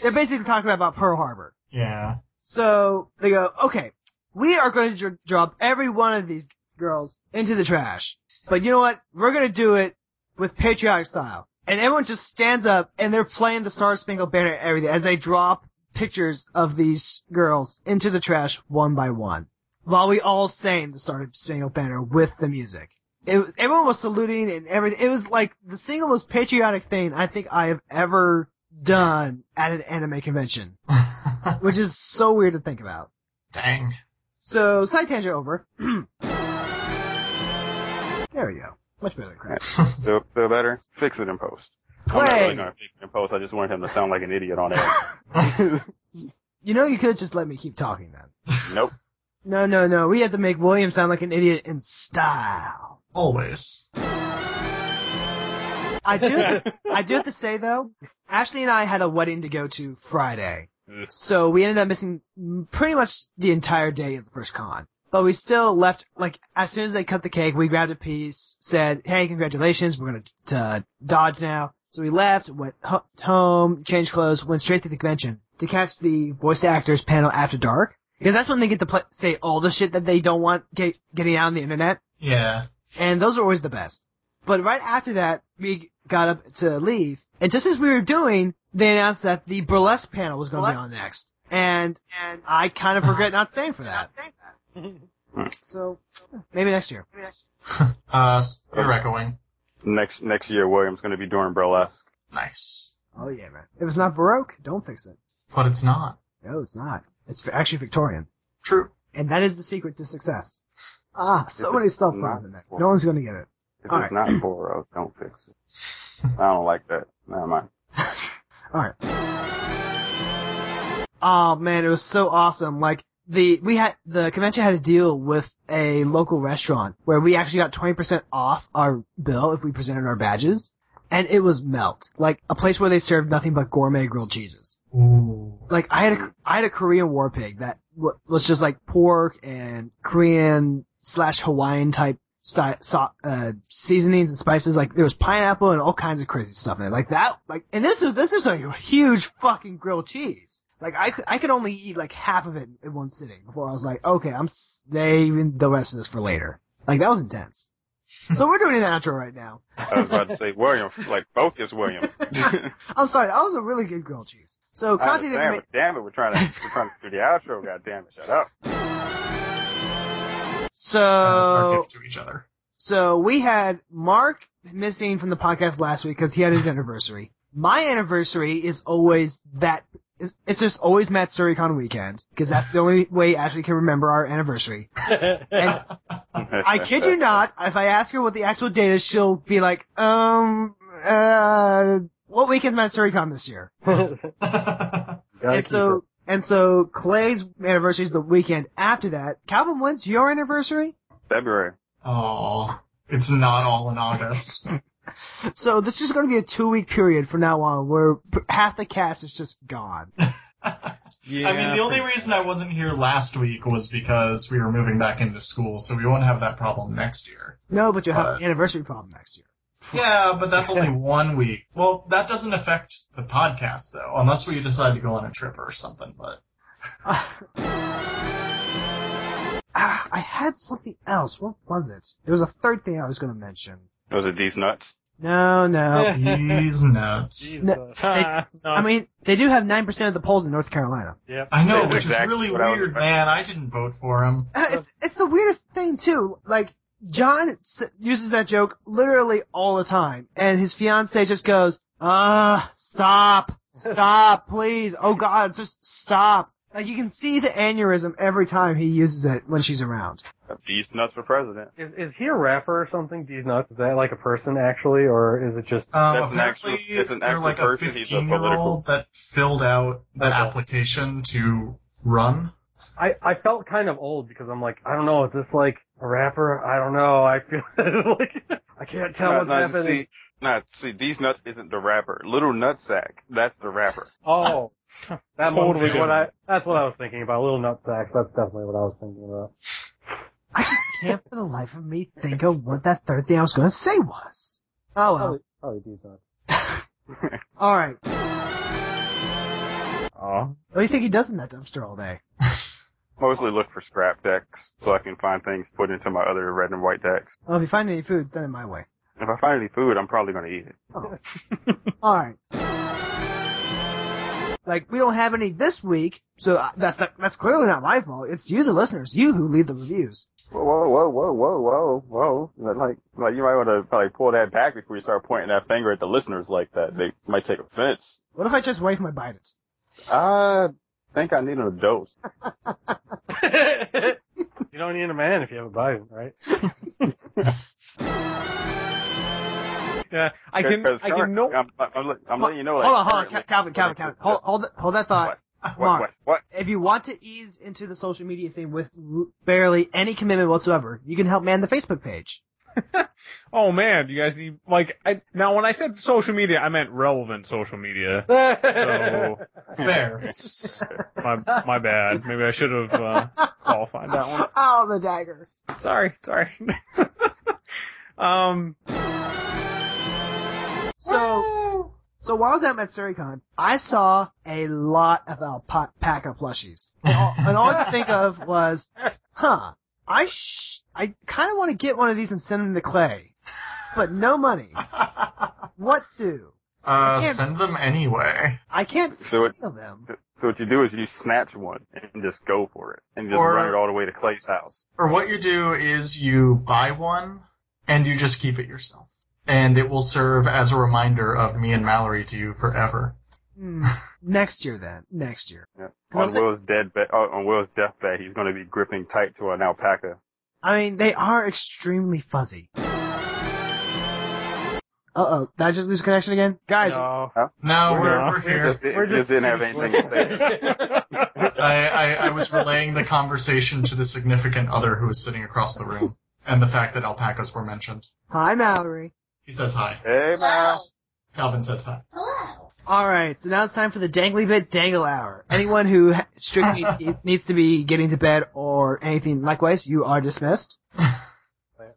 They're basically talking about Pearl Harbor. Yeah. So they go, okay, we are going to dr- drop every one of these girls into the trash. But you know what? We're going to do it with patriotic style. And everyone just stands up and they're playing the Star Spangled Banner and everything as they drop pictures of these girls into the trash one by one. While we all sang the Star Spangled Banner with the music. It was, everyone was saluting and everything. It was like the single most patriotic thing I think I have ever done at an anime convention. Which is so weird to think about. Dang. So, side tangent over. there we go. Much better than crap. Feel, feel better? Fix it in post. I'm not Clay, really gonna fix it in post. I just wanted him to sound like an idiot on air. you know you could just let me keep talking then. nope. No, no, no. We had to make William sound like an idiot in style. Always. I do, have to, I do have to say though, Ashley and I had a wedding to go to Friday. Ugh. So we ended up missing mm, pretty much the entire day of the first con. But we still left, like, as soon as they cut the cake, we grabbed a piece, said, hey, congratulations, we're gonna uh, Dodge now. So we left, went ho- home, changed clothes, went straight to the convention to catch the voice actors panel after dark. Because that's when they get to play, say all the shit that they don't want get, getting out on the internet. Yeah. And those are always the best. But right after that, we got up to leave. And just as we were doing, they announced that the burlesque panel was going to be on next. And, and I kind of regret not staying for that. So, maybe next year. Uh, s- you're echoing. Next next year, William's gonna be doing burlesque. Nice. Oh yeah, man. If it's not Baroque, don't fix it. But it's not. No, it's not. It's actually Victorian. True. And that is the secret to success. Ah, so many stuff puns in there. No one's going to get it. If All it's right. not Boro, don't fix it. I don't like that. Never mind. Alright. Oh man, it was so awesome. Like, the, we had, the convention had a deal with a local restaurant where we actually got 20% off our bill if we presented our badges. And it was melt. Like, a place where they served nothing but gourmet grilled cheeses. Ooh. Like, I had a, I had a Korean war pig that was just like pork and Korean slash Hawaiian type style, so, uh, seasonings and spices. Like, there was pineapple and all kinds of crazy stuff in it. Like that, like, and this is, this is a huge fucking grilled cheese. Like, I could, I could only eat like half of it in one sitting before I was like, okay, I'm saving the rest of this for later. Like, that was intense. so we're doing an outro right now. I was about to say William, like focus William. I'm sorry, that was a really good grilled cheese. So, I contact understand, information. damn it, we're trying to we're trying to do the outro. God damn it, shut up. So, That's our gift to each other. So we had Mark missing from the podcast last week because he had his anniversary. My anniversary is always that. It's it's just always MatsuriCon weekend because that's the only way Ashley can remember our anniversary. And I kid you not, if I ask her what the actual date is, she'll be like, um, uh, what weekend's MatsuriCon this year? And so and so Clay's anniversary is the weekend after that. Calvin, when's your anniversary? February. Oh, it's not all in August. So this is going to be a two week period from now on where p- half the cast is just gone. Yeah. I mean, the only reason I wasn't here last week was because we were moving back into school, so we won't have that problem next year. No, but you'll have Uh, an anniversary problem next year. Yeah, but that's only one week. Well, that doesn't affect the podcast though, unless we decide to go on a trip or something. But ah, I had something else. What was it? There was a third thing I was going to mention. Was it these nuts? No, no. these nuts. Jesus. I mean, they do have 9% of the polls in North Carolina. Yep. I know, That's which is really what I weird, man. I didn't vote for him. Uh, It's, it's the weirdest thing too. Like, John uses that joke literally all the time, and his fiance just goes, "Ah, stop, stop, please, oh God, just stop." Like you can see the aneurysm every time he uses it when she's around. These nuts for president. Is, is he a rapper or something? These nuts? Is that like a person actually, or is it just? Um, That's an apparently, actual- it's an they're actual like a person. He's a 15 year old that filled out that Okay. application to run. I I felt kind of old because I'm like I don't know. Is this like A rapper? I don't know. I feel like I can't tell Not- what's not- happening. See, not see. These nuts isn't the rapper. Little Nutsack. That's the rapper. Oh, that Totally what I. That's what I was thinking about. Little nut sacks. That's definitely what I was thinking about. I just can't for the life of me think of what that third thing I was going to say was. Oh well. Probably, probably these nuts. All right. Oh. What do you think he does in that dumpster all day? Mostly look for scrap decks so I can find things to put into my other red and white decks. Well, if you find any food, send it my way. If I find any food, I'm probably going to eat it. All right. Like we don't have any this week, so uh, that's not, that's clearly not my fault. It's you, the listeners, you who leave the reviews. Whoa, whoa, whoa, whoa, whoa, whoa, whoa. Like, like you might want to probably pull that back before you start pointing that finger at the listeners like that. They might take offense. What if I just wait for my biters? I think I need a dose. you don't need a man if you have a Biden, right? Yeah, I can, I can current- know. I'm, I'm, I'm letting you know. hold like, on, hold on, currently- Calvin, Calvin, Calvin. Hold, hold, it- hold that thought. What? Mark. What? What? If you want to ease into the social media thing with barely any commitment whatsoever, you can help man the Facebook page. Oh man, you guys need like I now when I said social media, I meant relevant social media. So Fair. my my bad. Maybe I should have uh, qualified that one. Oh, the dagger. Sorry, sorry. um, So, so while I was at MatsuriCon, I saw a lot of alpaca plushies. And all, and all I could think of was, huh, I sh- I kind of want to get one of these and send them to Clay, but no money. What do? Uh, send them anyway. I can't So it- steal them. So what you do is you snatch one and just go for it, and just Or- run it all the way to Clay's house. Or what you do is you buy one and you just keep it yourself. And it will serve as a reminder of me and Mallory to you forever. Hmm. Next year then. Next year. Yeah. 'Cause I'm On saying- Will's dead bed, uh, on Will's deathbed, he's going to be gripping tight to an alpaca. I mean, they are extremely fuzzy. Uh oh, did I just lose connection again? Guys, no. No, we're, No. we're here. Just, We're just just didn't have anything to say. I, I, I was relaying the conversation to the significant other who was sitting across the room, and the fact that alpacas were mentioned. hi Mallory. He says hi. Hey, man. Calvin says hi. Alright, so now it's time for the Dangly Bit Dangle Hour. Anyone who strictly needs to be getting to bed or anything likewise, you are dismissed.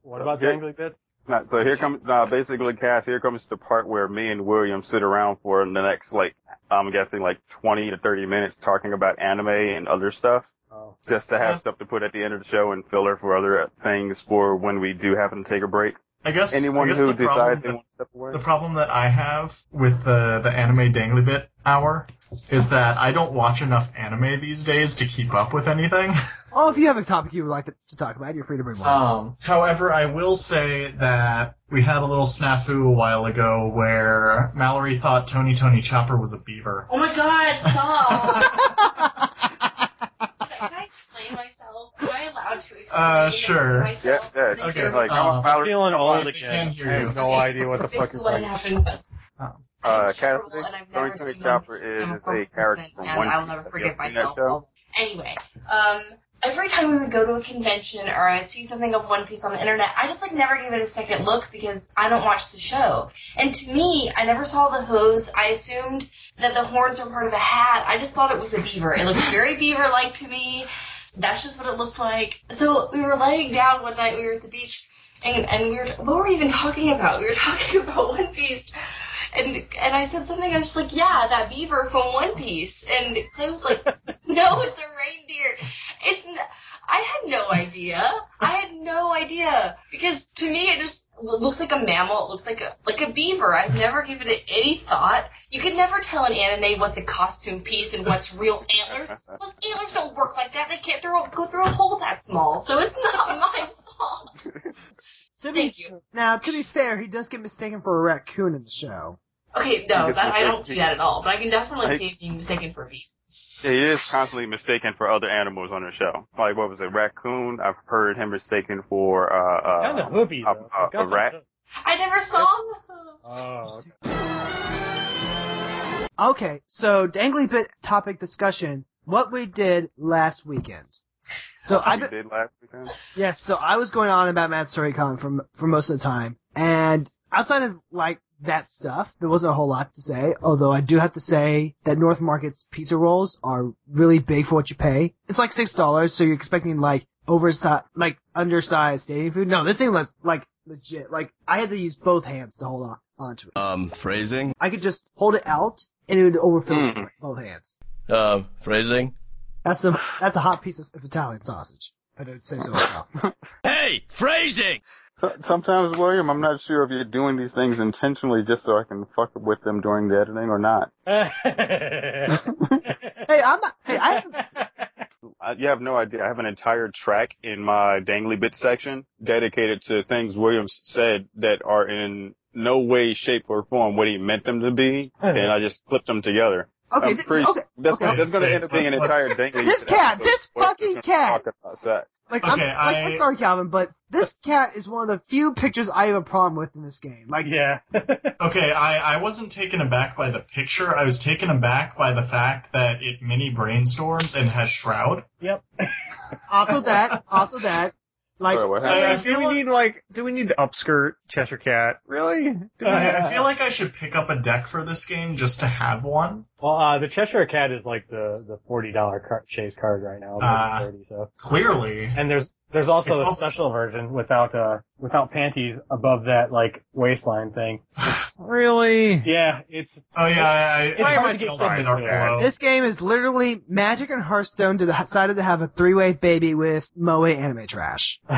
What about Okay. dangly bits? Now, so here comes, uh, basically, Cass, here comes the part where me and William sit around for the next, like, I'm guessing like 20 to 30 minutes talking about anime and other stuff. Oh. Just to have stuff to put at the end of the show and filler for other things for when we do happen to take a break. I guess Anyone I guess who the problem decides they that- want to step away. The problem that I have with the the anime dangly bit hour is that I don't watch enough anime these days to keep up with anything. Oh, if you have a topic you would like to, to talk about, you're free to bring one. Um, however, I will say that we had a little snafu a while ago where Mallory thought Tony Tony Chopper was a beaver. Oh my god, stop! Can I explain myself? Am I allowed to explain Uh, sure. Yeah, yeah, okay, like, Uh, I'm Feeling I old again. I have no idea what the fuck Basically you're what talking happened was uh, I'm Cassidy, terrible and I've Tony Tony Chopper is, I'm a character from and One I'll Piece. never Have you forgive that myself. show? Anyway, um, every time we would go to a convention or I'd see something of One Piece on the internet, I just like never gave it a second look because I don't watch the show. And to me, I never saw the hose. I assumed that the horns were part of the hat. I just thought it was a beaver. It looked very beaver-like to me. That's just what it looked like. So we were laying down one night. We were at the beach, and and we were what were we even talking about? We were talking about One Piece. And and I said something. I was just like, "Yeah, that beaver from One Piece." And Clay was like, "No, it's a reindeer." It's. N- I had no idea. I had no idea because to me it just looks like a mammal. It looks like a like a beaver. I've never given it any thought. You can never tell an anime what's a costume piece and what's real antlers. Plus, antlers don't work like that. They can't throw go through a hole that small. So it's not my fault. To Thank be, you. Now, to be fair, he does get mistaken for a raccoon in the show. Okay, no, that, I don't see that at all. But I can definitely I- see it being mistaken for a beaver. Yeah, he is constantly mistaken for other animals on the show. Like, what was it, raccoon? I've heard him mistaken for, uh, uh, Kind of hoopy, a, though. a, a rat. some- I never saw those. Oh, okay. Okay, so Dangly Bit topic discussion. What we did last weekend. So I we did last weekend. Yes, so I was going on about MatsuriCon for for most of the time, and outside of like that stuff, there wasn't a whole lot to say. Although I do have to say that North Market's pizza rolls are really big for what you pay. It's like six dollars, so you're expecting like oversized, like undersized stadium food. No, this thing was like legit. Like I had to use both hands to hold on onto it. Um, phrasing? I could just hold it out, and it would overfill Mm. with both hands. Um, phrasing? That's a that's a hot piece of Italian sausage. I don't say so myself. Hey, phrasing! So, sometimes, William, I'm not sure if you're doing these things intentionally just so I can fuck with them during the editing or not. hey, I'm not. Hey, I haven't I, you have no idea. I have an entire track in my dangly bit section dedicated to things Williams said that are in no way, shape, or form what he meant them to be, and I just clipped them together. Okay, I'm th- pretty- okay, That's, okay. that's going to end up being an entire dangly. This cat, this fucking cat. talk about sex. Like, I'm, like, I- I'm sorry, Calvin, but this cat is one of the few pictures I have a problem with in this game. Like, yeah. Okay, I, I wasn't taken aback by the picture. I was taken aback by the fact that it mini brainstorms and has Shroud. yep. also that, also that, like, Sorry, what I, happened? I do feel we like, need like do we need the upskirt Cheshire Cat? Really? I, I feel like I should pick up a deck for this game just to have one. Well, uh, the Cheshire Cat is like the the forty dollar car- chase card right now, Ah. thirty. So, Clearly. and there's there's also It's a also- special version without uh without panties above that like waistline thing. really? Yeah, it's Oh yeah, I, I, It's I hard might to get feel right fingers up to that. below. this game is literally Magic and Hearthstone decided to have a three-way baby with Moe anime trash.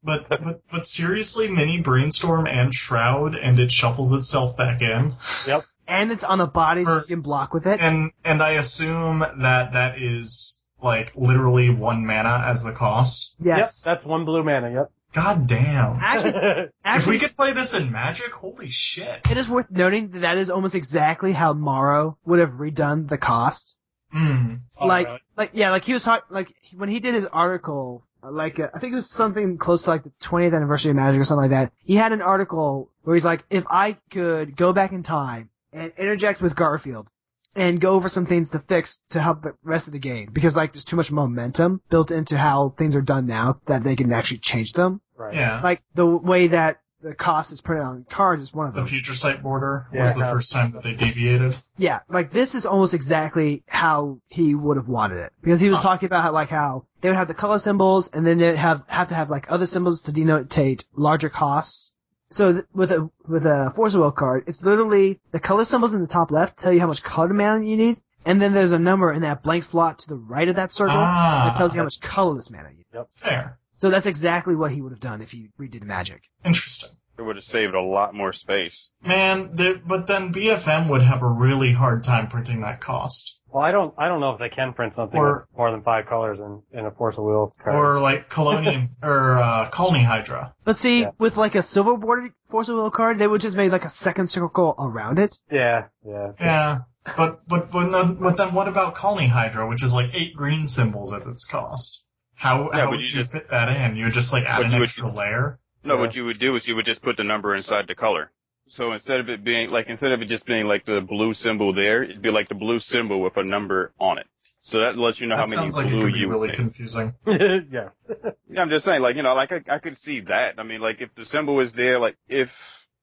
But but but seriously, mini brainstorm and Shroud, and it shuffles itself back in. yep. And it's on the body so you can block with it. And and I assume that that is like literally one mana as the cost. Yep, Yes. that's one blue mana. Yep. God damn. Actually, if we could play this in Magic, holy shit. it is worth noting that that is almost exactly how Maro would have redone the cost. Mm. Oh, like, really? like, yeah, like he was talking, like when he did his article, like uh, I think it was something close to like the 20th anniversary of Magic or something like that. He had an article where he's like, if I could go back in time and interject with Garfield and go over some things to fix to help the rest of the game because like there's too much momentum built into how things are done now that they can actually change them. Right. Yeah. Like the way that the cost is printed on cards is one of The them. Future Sight border Yeah. was the first time that they deviated. Yeah, like this is almost exactly how he would have wanted it because he was Huh. talking about how, like how they would have the color symbols and then they'd have have to have like other symbols to denotate larger costs. So th- with a with a Force of Will card, it's literally the color symbols in the top left tell you how much color mana you need, and then there's a number in that blank slot to the right of that circle Ah. that tells you how much colorless mana you need. Yep. Fair. So that's exactly what he would have done if he redid Magic. Interesting. It would have saved a lot more space. Man, the, but then BFM would have a really hard time printing that cost. Well, I don't I don't know if they can print something Or- with more than five colors in in a Force of Will card. Or like Colonian or uh, Khalni Hydra. But see, Yeah. with like a silver bordered Force of Will card, they would just make like a second circle around it. yeah, yeah. Yeah. But but but then, but then what about Khalni Hydra, which is like eight green symbols at its cost? How Yeah, how would you you just- fit that in? You would just like add But an you would- extra layer. No, Yeah. what you would do is you would just put the number inside the color. So instead of it being like instead of it just being like the blue symbol there, it'd be like the blue symbol with a number on it. So that lets you know how That many sounds like it blue could be you really would confusing. yes. Yeah, I'm just saying, like, you know, like I, I could see that. I mean, like if the symbol was there, like if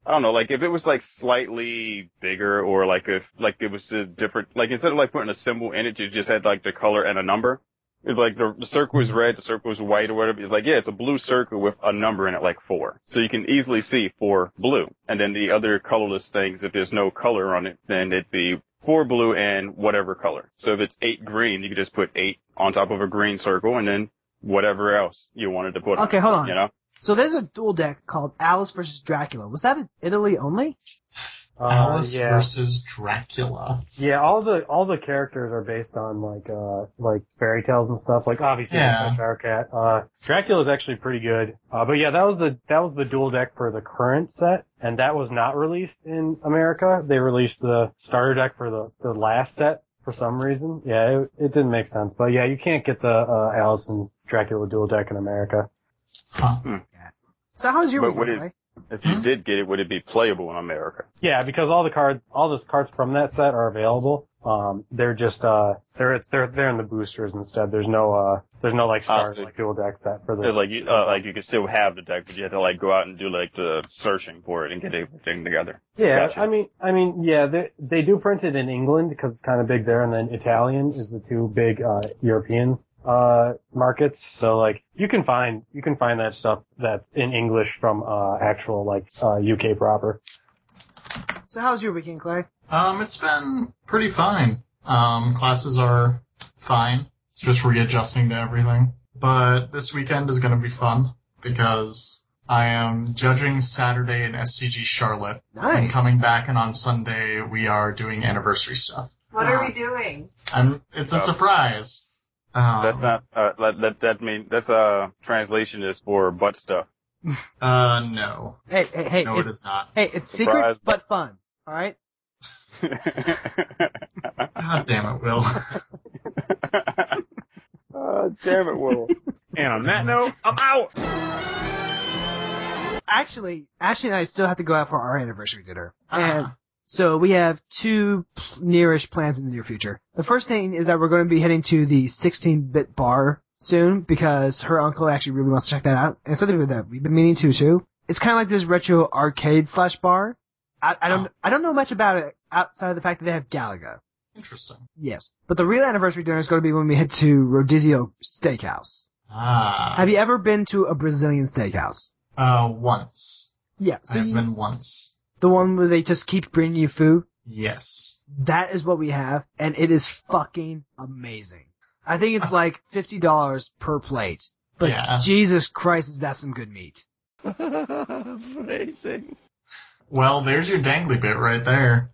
I don't know, like if it was like slightly bigger or like if like it was a different, like instead of like putting a symbol in it, you just had like the color and a number. It's like the, the circle is red, the circle is white or whatever. It's like, yeah, it's a blue circle with a number in it, like four. So you can easily see four blue. And then the other colorless things, if there's no color on it, then it'd be four blue and whatever color. So if it's eight green, you could just put eight on top of a green circle and then whatever else you wanted to put on Okay, it, hold on. You know? So there's a dual deck called Alice versus Dracula. Was that in Italy only? Uh, Alice yeah. versus Dracula. Yeah, all the all the characters are based on like uh like fairy tales and stuff. Like obviously Yeah. the Cheshire Cat. Uh Dracula's actually pretty good. Uh but yeah, that was the that was the dual deck for the current set and that was not released in America. They released the starter deck for the the last set for some reason. Yeah, it, it didn't make sense. But yeah, you can't get the uh Alice and Dracula dual deck in America. Huh. So how's your But week, what is- anyway? If you did get it, would it be playable in America? Yeah, because all the cards all those cards from that set are available. Um, they're just uh, they're they're they're in the boosters instead. There's no uh, there's no like stars like dual deck set for this. It's like you, uh, like you could still have the deck, but you have to like go out and do like the searching for it and get everything together. Yeah, Gotcha. I mean, I mean, yeah, they they do print it in England because it's kind of big there, and then Italian is the two big uh, European uh markets. So like, you can find you can find that stuff that's in English from uh actual like uh UK proper. So how's your weekend, Clay? Um, it's been pretty fine. Um, classes are fine. It's just readjusting to everything. But this weekend is going to be fun because I am judging Saturday in SCG Charlotte. Nice. And coming back, and on Sunday we are doing anniversary stuff. What are we doing? I'm, it's a Oh. surprise. Um, That's not uh, that that that mean that's a translation is for butt stuff. Uh, no. Hey, hey, hey, No, it it's, not. hey, it's Surprise. secret but fun. All right. God damn it, Will. oh, damn it, Will. And on that note, I'm out. Actually, Ashley and I still have to go out for our anniversary dinner, and Ah. So we have two nearish plans in the near future. The first thing is that we're going to be heading to the 16-bit bar soon because her uncle actually really wants to check that out, and something that we've been meaning to too. It's kind of like this retro arcade slash bar. I, I don't, Oh. I don't know much about it outside of the fact that they have Galaga. Interesting. Yes, but the real anniversary dinner is going to be when we head to Rodizio Steakhouse. Ah. Have you ever been to a Brazilian steakhouse? Uh, once. Yeah, so I've you, been once. The one where they just keep bringing you food. Yes. That is what we have, and it is fucking amazing. I think it's uh. like fifty dollars per plate, but Yeah. Jesus Christ, is that some good meat? amazing. Well, there's your dangly bit right there.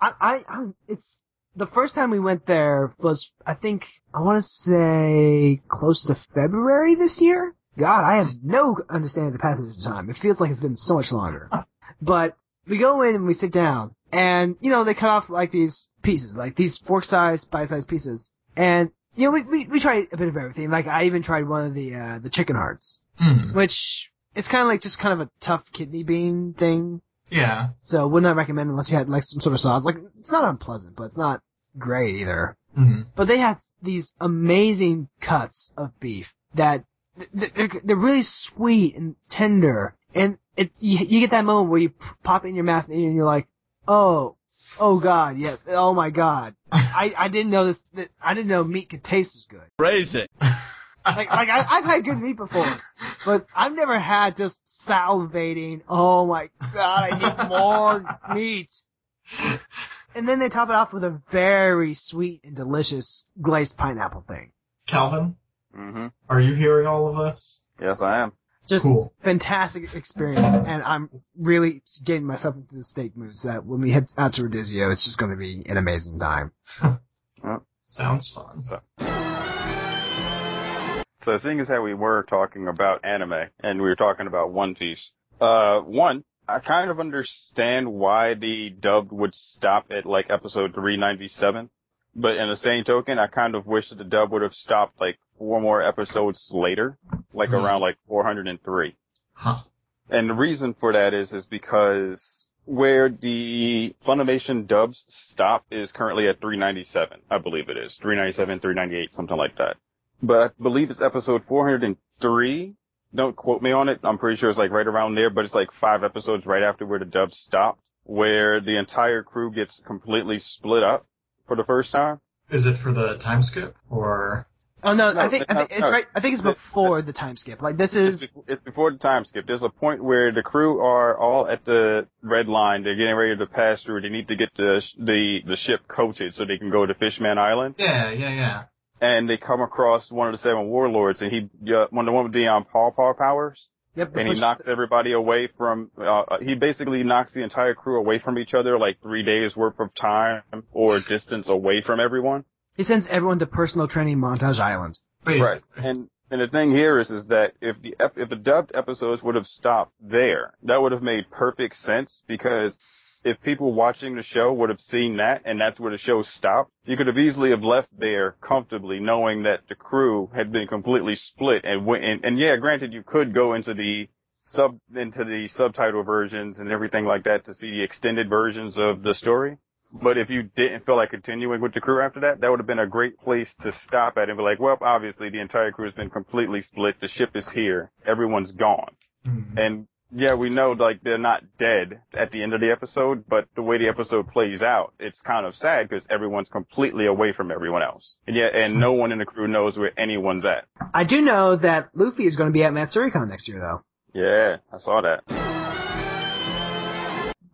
I, I, I it's the first time we went there was I think I want to say close to February this year. God, I have no understanding of the passage of time. It feels like it's been so much longer. But we go in and we sit down, and you know they cut off like these pieces, like these fork-sized, bite-sized pieces, and you know we, we we tried a bit of everything. Like I even tried one of the uh, the chicken hearts, Hmm. which it's kind of like just kind of a tough kidney bean thing. Yeah. So would not recommend unless you had like some sort of sauce. Like it's not unpleasant, but it's not great either. Hmm. But they had these amazing cuts of beef that they're they're really sweet and tender, and it you, you get that moment where you pop it in your mouth and you're like, oh, oh god, yes, oh my god, I I didn't know this, that I didn't know meat could taste as good. Phrasing. Like like I, I've had good meat before, but I've never had just salivating. Oh my god, I need more meat. And then they top it off with a very sweet and delicious glazed pineapple thing. Calvin, hmm are you hearing all of this? Yes, I am. Just Cool. fantastic experience, and I'm really getting myself into the steak moves. so that when we head out to Rodizio, it's just going to be an amazing time. Sounds fun. So seeing as how we were talking about anime and we were talking about One Piece, uh, one, I kind of understand why the dub would stop at like episode 397, but in the same token, I kind of wish that the dub would have stopped like four more episodes later, like Hmm. around like 403. Huh. And the reason for that is, is because where the Funimation dubs stop is currently at 397. I believe it is. 397, 398, something like that. But I believe it's episode 403. Don't quote me on it. I'm pretty sure it's like right around there, but it's like five episodes right after where the dub stopped, where the entire crew gets completely split up for the first time. Is it for the time skip or? Oh no, No, I think, I think it's no. right. I think it's before the time skip. Like this is it's before the time skip. There's a point where the crew are all at the red line. They're getting ready to pass through. They need to get the the the ship coated so they can go to Fishman Island. Yeah, yeah, yeah. And they come across one of the seven warlords, and he uh, one the one with the um, paw paw powers, yep. and he knocks everybody away from. Uh, he basically knocks the entire crew away from each other, like three days worth of time or distance away from everyone. He sends everyone to personal training montage island. Basically. Right. And and the thing here is is that if the ep- if the dubbed episodes would have stopped there, that would have made perfect sense because if people watching the show would have seen that and that's where the show stopped, you could have easily have left there comfortably knowing that the crew had been completely split and went and, and yeah, granted you could go into the sub into the subtitle versions and everything like that to see the extended versions of the story. But if you didn't feel like continuing with the crew after that, that would have been a great place to stop at and be like, well, obviously the entire crew has been completely split. The ship is here. Everyone's gone. Hmm. And yeah, we know like they're not dead at the end of the episode, but the way the episode plays out, it's kind of sad because everyone's completely away from everyone else. And yeah, and no one in the crew knows where anyone's at. I do know that Luffy is going to be at MatsuriCon next year, though. Yeah, I saw that.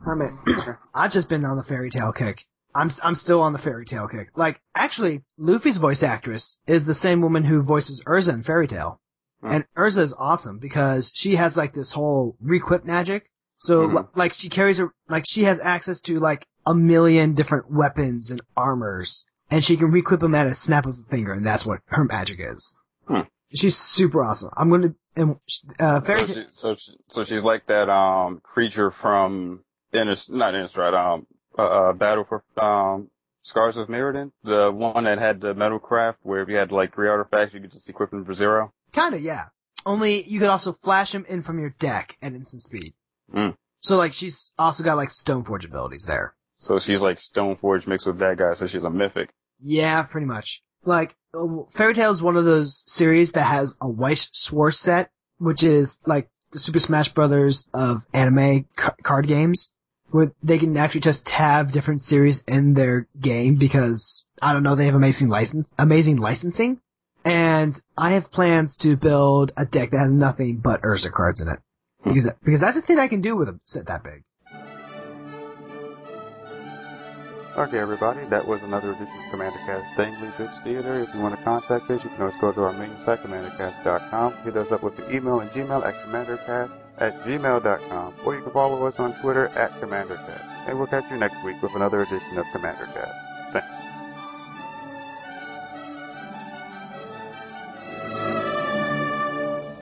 I mean, I've just been on the fairy tale kick. I'm I'm still on the fairy tale kick. Like, actually, Luffy's voice actress is the same woman who voices Erza in Fairy Tail, and Erza is awesome because she has like this whole requip magic. So Mhm. li- like she carries her like she has access to like a million different weapons and armors, and she can requip them at a snap of a finger, and that's what her magic is. Hmm. She's super awesome. I'm gonna and uh, fairy So, she, so, she, so she's like that um creature from Innis, not Innistrad, um, uh, uh, Battle for um Scars of Mirrodin, the one that had the metal craft where if you had like three artifacts, you could just equip them for zero. Kinda, yeah. Only you could also flash them in from your deck at instant speed. Mm. So like she's also got like Stoneforge abilities there. So she's like Stoneforge mixed with that guy, so she's a mythic. Yeah, pretty much. Like uh, Fairy Tail is one of those series that has a Weiss Schwarz set, which is like the Super Smash Brothers of anime ca- card games, where they can actually just have different series in their game because I don't know they have amazing license, amazing licensing. And I have plans to build a deck that has nothing but Erza cards in it. Because, because that's the thing I can do with a set that big. Okay, everybody, that was another edition of Commander Cast Daily Bits Theater. If you want to contact us, you can always go to our main site, commandercast.com. Hit us up with the email and Gmail at commandercast at gmail.com. Or you can follow us on Twitter at commandercast. And we'll catch you next week with another edition of Commander Cast.